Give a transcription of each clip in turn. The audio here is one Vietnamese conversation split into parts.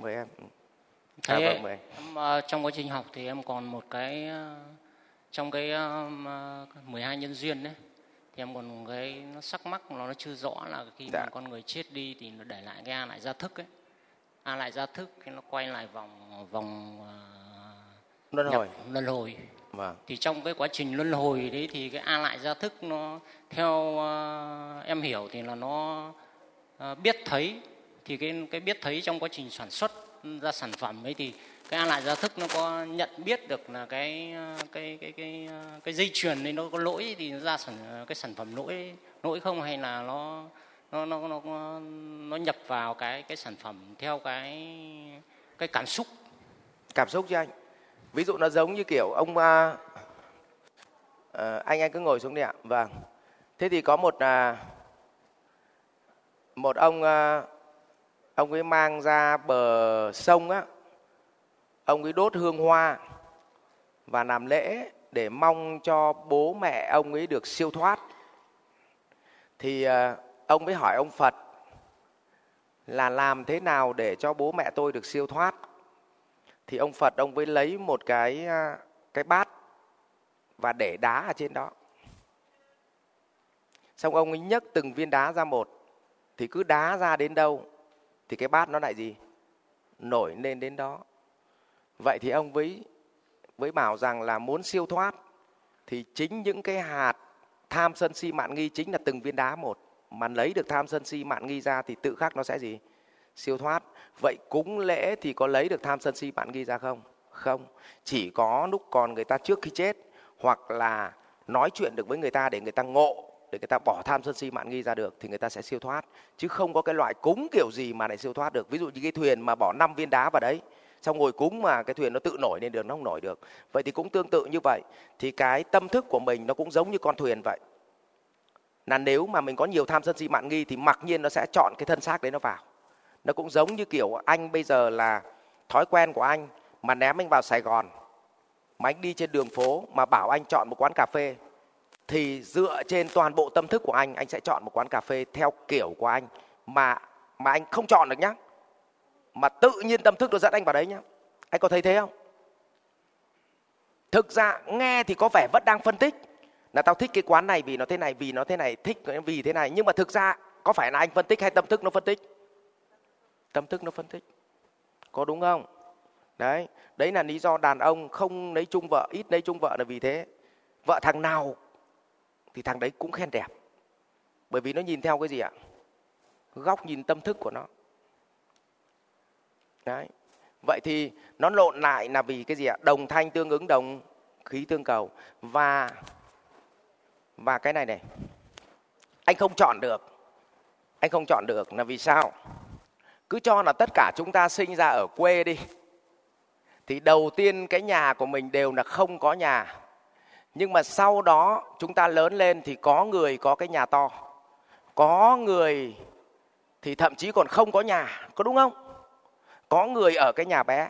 mời em Thế à, vâng, mời. Em, uh, trong quá trình học thì em còn một cái uh, trong cái uh, 12 nhân duyên đấy thì em còn cái nó sắc mắc nó, nó chưa rõ là khi dạ. mà con người chết đi thì nó để lại cái a lại gia thức ấy a lại gia thức thì nó quay lại vòng vòng uh, luân hồi luân hồi vâng. thì trong cái quá trình luân hồi đấy thì cái a lại gia thức nó theo uh, em hiểu thì là nó uh, biết thấy thì cái cái biết thấy trong quá trình sản xuất ra sản phẩm ấy thì cái a lại gia thức nó có nhận biết được là cái cái cái cái cái dây chuyền này nó có lỗi thì nó ra sản cái sản phẩm lỗi lỗi không hay là nó nó nó nó nó nhập vào cái cái sản phẩm theo cái cái cảm xúc. Cảm xúc chứ anh. Ví dụ nó giống như kiểu ông à, ờ, anh anh cứ ngồi xuống đi ạ. Vâng. Thế thì có một à, một ông à, ông ấy mang ra bờ sông á, ông ấy đốt hương hoa và làm lễ để mong cho bố mẹ ông ấy được siêu thoát. Thì ờ, ông mới hỏi ông phật là làm thế nào để cho bố mẹ tôi được siêu thoát? Thì ông phật ông mới lấy một cái ờ, cái bát và để đá ở trên đó. Xong ông ấy nhấc từng viên đá ra một, thì cứ đá ra đến đâu thì cái bát nó lại gì? Nổi lên đến đó. Vậy thì ông với với bảo rằng là muốn siêu thoát, thì chính những cái hạt tham sân si mạn nghi chính là từng viên đá một. Mà lấy được tham sân si mạn nghi ra thì tự khắc nó sẽ gì? Siêu thoát. Vậy cúng lễ thì có lấy được tham sân si mạn nghi ra không? Không. Chỉ có lúc còn người ta trước khi chết, hoặc là nói chuyện được với người ta để người ta ngộ để người ta bỏ tham sân si mạn nghi ra được thì người ta sẽ siêu thoát. Chứ không có cái loại cúng kiểu gì mà lại siêu thoát được. Ví dụ như cái thuyền mà bỏ năm viên đá vào đấy, xong ngồi cúng mà cái thuyền nó tự nổi lên đường, nó không nổi được. Vậy thì cũng tương tự như vậy. Thì cái tâm thức của mình nó cũng giống như con thuyền vậy. Là nếu mà mình có nhiều tham sân si mạn nghi thì mặc nhiên nó sẽ chọn cái thân xác đấy nó vào. Nó cũng giống như kiểu anh bây giờ là thói quen của anh mà ném anh vào sài gòn, mà anh đi trên đường phố mà bảo anh chọn một quán cà phê thì dựa trên toàn bộ tâm thức của anh anh sẽ chọn một quán cà phê theo kiểu của anh mà mà anh không chọn được nhá. Mà tự nhiên tâm thức nó dẫn anh vào đấy nhá. Anh có thấy thế không? Thực ra nghe thì có vẻ vẫn đang phân tích. Là tao thích cái quán này vì nó thế này, vì nó thế này, thích vì thế này. Nhưng mà thực ra có phải là anh phân tích hay tâm thức nó phân tích? Tâm thức nó phân tích. Có đúng không? Đấy đấy là lý do đàn ông không lấy chung vợ, ít lấy chung vợ là vì thế. Vợ thằng nào thì thằng đấy cũng khen đẹp. Bởi vì nó nhìn theo cái gì ạ? Góc nhìn tâm thức của nó. Đấy. Vậy thì nó lộn lại là vì cái gì ạ? Đồng thanh tương ứng, đồng khí tương cầu. Và và cái này này. Anh không chọn được. Anh không chọn được là vì sao? Cứ cho là tất cả chúng ta sinh ra ở quê đi. Thì đầu tiên cái nhà của mình đều là không có nhà nhưng mà sau đó chúng ta lớn lên thì có người có cái nhà to, có người thì thậm chí còn không có nhà, có đúng không? Có người ở cái nhà bé.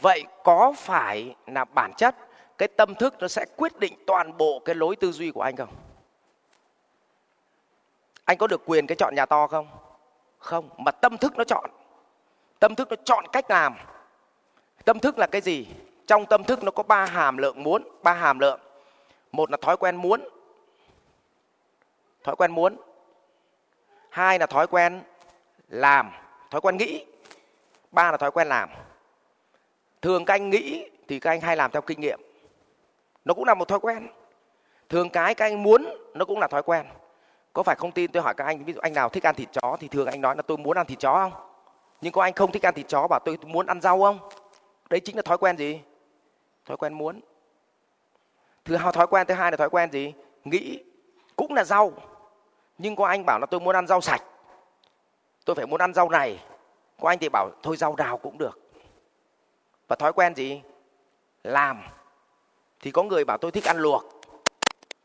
Vậy có phải là bản chất cái tâm thức nó sẽ quyết định toàn bộ cái lối tư duy của anh không? Anh có được quyền cái chọn nhà to không? Không, mà tâm thức nó chọn. Tâm thức nó chọn cách làm. Tâm thức là cái gì? Trong tâm thức nó có ba hàm lượng muốn, ba hàm lượng. Một là thói quen muốn. Thói quen muốn. Hai là thói quen làm, thói quen nghĩ. Ba là thói quen làm. Thường các anh nghĩ thì các anh hay làm theo kinh nghiệm. Nó cũng là một thói quen. Thường cái các anh muốn, nó cũng là thói quen. Có phải không tin tôi hỏi các anh, ví dụ anh nào thích ăn thịt chó thì thường anh nói là tôi muốn ăn thịt chó không? Nhưng có anh không thích ăn thịt chó bảo tôi muốn ăn rau không? Đấy chính là thói quen gì? Thói quen muốn. Thứ hai, thói quen, thứ hai là thói quen gì? Nghĩ cũng là rau, nhưng có anh bảo là tôi muốn ăn rau sạch. Tôi phải muốn ăn rau này. Có anh thì bảo thôi rau đào cũng được. Và thói quen gì? Làm. Thì có người bảo tôi thích ăn luộc.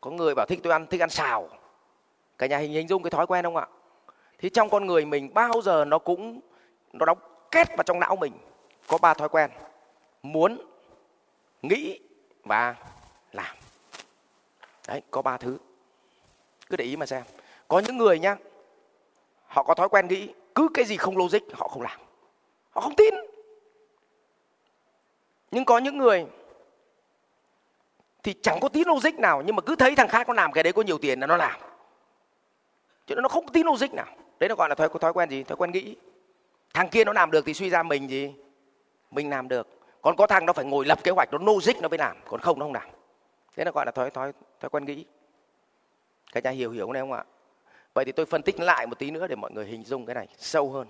Có người bảo thích tôi ăn, thích ăn xào. Cả nhà hình hình dung cái thói quen không ạ? Thì trong con người mình bao giờ nó cũng, nó đóng kết vào trong não mình. Có ba thói quen. Muốn nghĩ và làm. Đấy, có ba thứ. Cứ để ý mà xem. Có những người nhá, họ có thói quen nghĩ cứ cái gì không logic, họ không làm. Họ không tin. Nhưng có những người thì chẳng có tí logic nào, nhưng mà cứ thấy thằng khác nó làm cái đấy có nhiều tiền là nó làm. Chứ nó không có tí logic nào. Đấy nó gọi là thói thói quen gì? Thói quen nghĩ. Thằng kia nó làm được thì suy ra mình gì? Mình làm được còn có thằng nó phải ngồi lập kế hoạch, nó logic nó mới làm. Còn không, nó không làm. Thế nó gọi là thói thói thói quen nghĩ. Cả nhà hiểu hiểu này không ạ? Vậy thì tôi phân tích lại một tí nữa để mọi người hình dung cái này sâu hơn.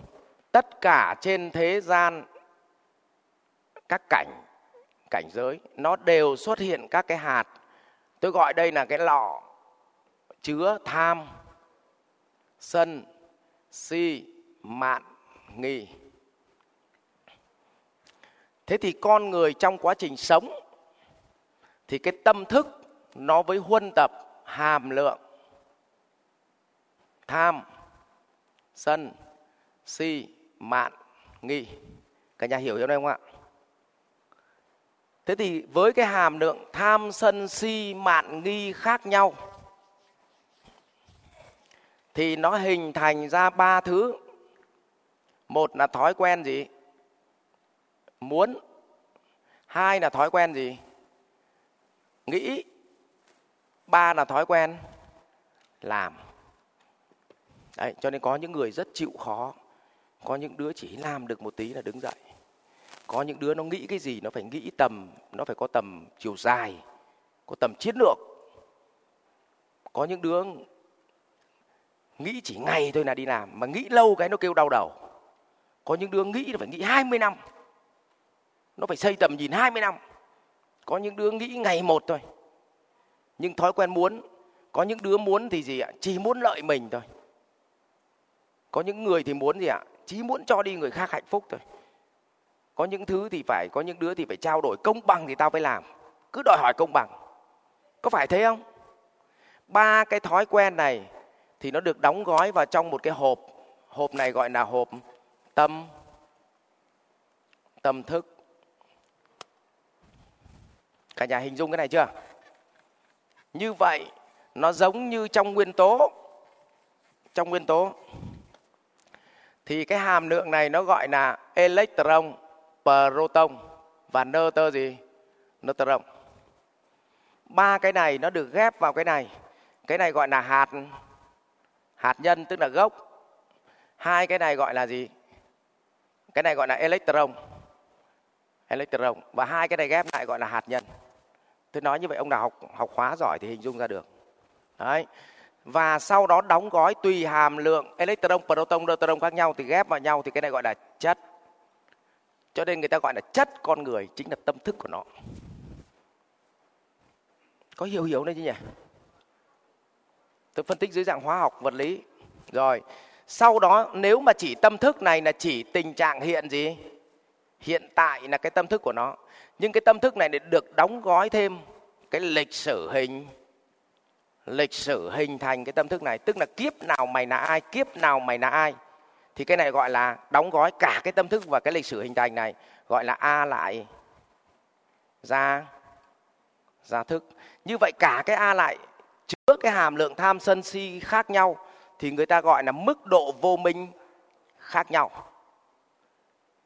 Tất cả trên thế gian, các cảnh cảnh giới, nó đều xuất hiện các cái hạt. Tôi gọi đây là cái lọ chứa tham, sân, si, mạn, nghi thế thì con người trong quá trình sống, thì cái tâm thức nó với huân tập, hàm lượng, tham, sân, si, mạn, nghi. Cả nhà hiểu hiểu đây không ạ? Thế thì với cái hàm lượng tham, sân, si, mạn, nghi khác nhau, thì nó hình thành ra ba thứ. Một là thói quen gì? Muốn hai là thói quen gì? Nghĩ ba là thói quen làm. Đấy, cho nên có những người rất chịu khó. Có những đứa chỉ làm được một tí là đứng dậy. Có những đứa nó nghĩ cái gì nó phải nghĩ tầm nó phải có tầm chiều dài có tầm chiến lược. Có những đứa nghĩ chỉ ngày thôi là đi làm mà nghĩ lâu cái nó kêu đau đầu. Có những đứa nghĩ là phải nghĩ 20 năm nó phải xây tầm nhìn 20 năm. Có những đứa nghĩ ngày một thôi. Nhưng thói quen muốn, có những đứa muốn thì gì ạ? Chỉ muốn lợi mình thôi. Có những người thì muốn gì ạ? Chỉ muốn cho đi người khác hạnh phúc thôi. Có những thứ thì phải, có những đứa thì phải trao đổi công bằng thì tao phải làm. Cứ đòi hỏi công bằng. Có phải thế không? Ba cái thói quen này thì nó được đóng gói vào trong một cái hộp. Hộp này gọi là hộp tâm tâm thức cả nhà hình dung cái này chưa? Như vậy, nó giống như trong nguyên tố. Trong nguyên tố. Thì cái hàm lượng này nó gọi là electron proton. Và nơ gì? Neutron ba cái này nó được ghép vào cái này. Cái này gọi là hạt hạt nhân, tức là gốc. Hai cái này gọi là gì? Cái này gọi là electron. Electron. Và hai cái này ghép lại gọi là hạt nhân tôi nói như vậy ông nào học học khóa giỏi thì hình dung ra được đấy và sau đó đóng gói tùy hàm lượng electron, proton, neutron khác nhau thì ghép vào nhau thì cái này gọi là chất. Cho nên người ta gọi là chất con người chính là tâm thức của nó. Có hiểu hiểu đấy chứ nhỉ? Tôi phân tích dưới dạng hóa học vật lý. Rồi, sau đó nếu mà chỉ tâm thức này là chỉ tình trạng hiện gì? Hiện tại là cái tâm thức của nó. Nhưng cái tâm thức này được đóng gói thêm cái lịch sử hình. Lịch sử hình thành cái tâm thức này. Tức là kiếp nào mày là ai, kiếp nào mày là ai. Thì cái này gọi là đóng gói cả cái tâm thức và cái lịch sử hình thành này. Gọi là a lại. Ra ra thức. Như vậy cả cái a lại chứa cái hàm lượng tham sân si khác nhau thì người ta gọi là mức độ vô minh khác nhau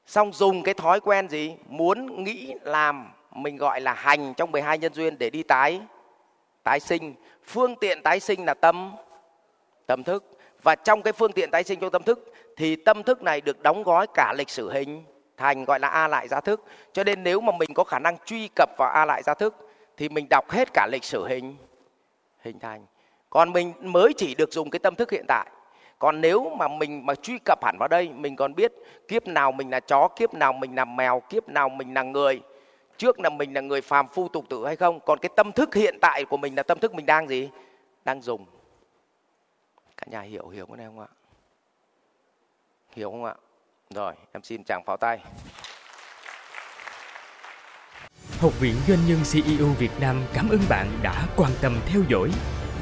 xong dùng cái thói quen gì? Muốn nghĩ làm, mình gọi là hành trong 12 nhân duyên để đi tái tái sinh. Phương tiện tái sinh là tâm tâm thức. Và trong cái phương tiện tái sinh trong tâm thức thì tâm thức này được đóng gói cả lịch sử hình thành gọi là a lại gia thức. Cho nên nếu mà mình có khả năng truy cập vào a lại gia thức thì mình đọc hết cả lịch sử hình hình thành. Còn mình mới chỉ được dùng cái tâm thức hiện tại còn nếu mà mình mà truy cập hẳn vào đây, mình còn biết kiếp nào mình là chó, kiếp nào mình là mèo, kiếp nào mình là người, trước là mình là người phàm phu tục tử hay không? Còn cái tâm thức hiện tại của mình là tâm thức mình đang gì? Đang dùng. Cả nhà hiểu hiểu cái này không ạ? Hiểu không ạ? Rồi, em xin chàng pháo tay. Học viện Doanh nhân CEO Việt Nam cảm ơn bạn đã quan tâm theo dõi.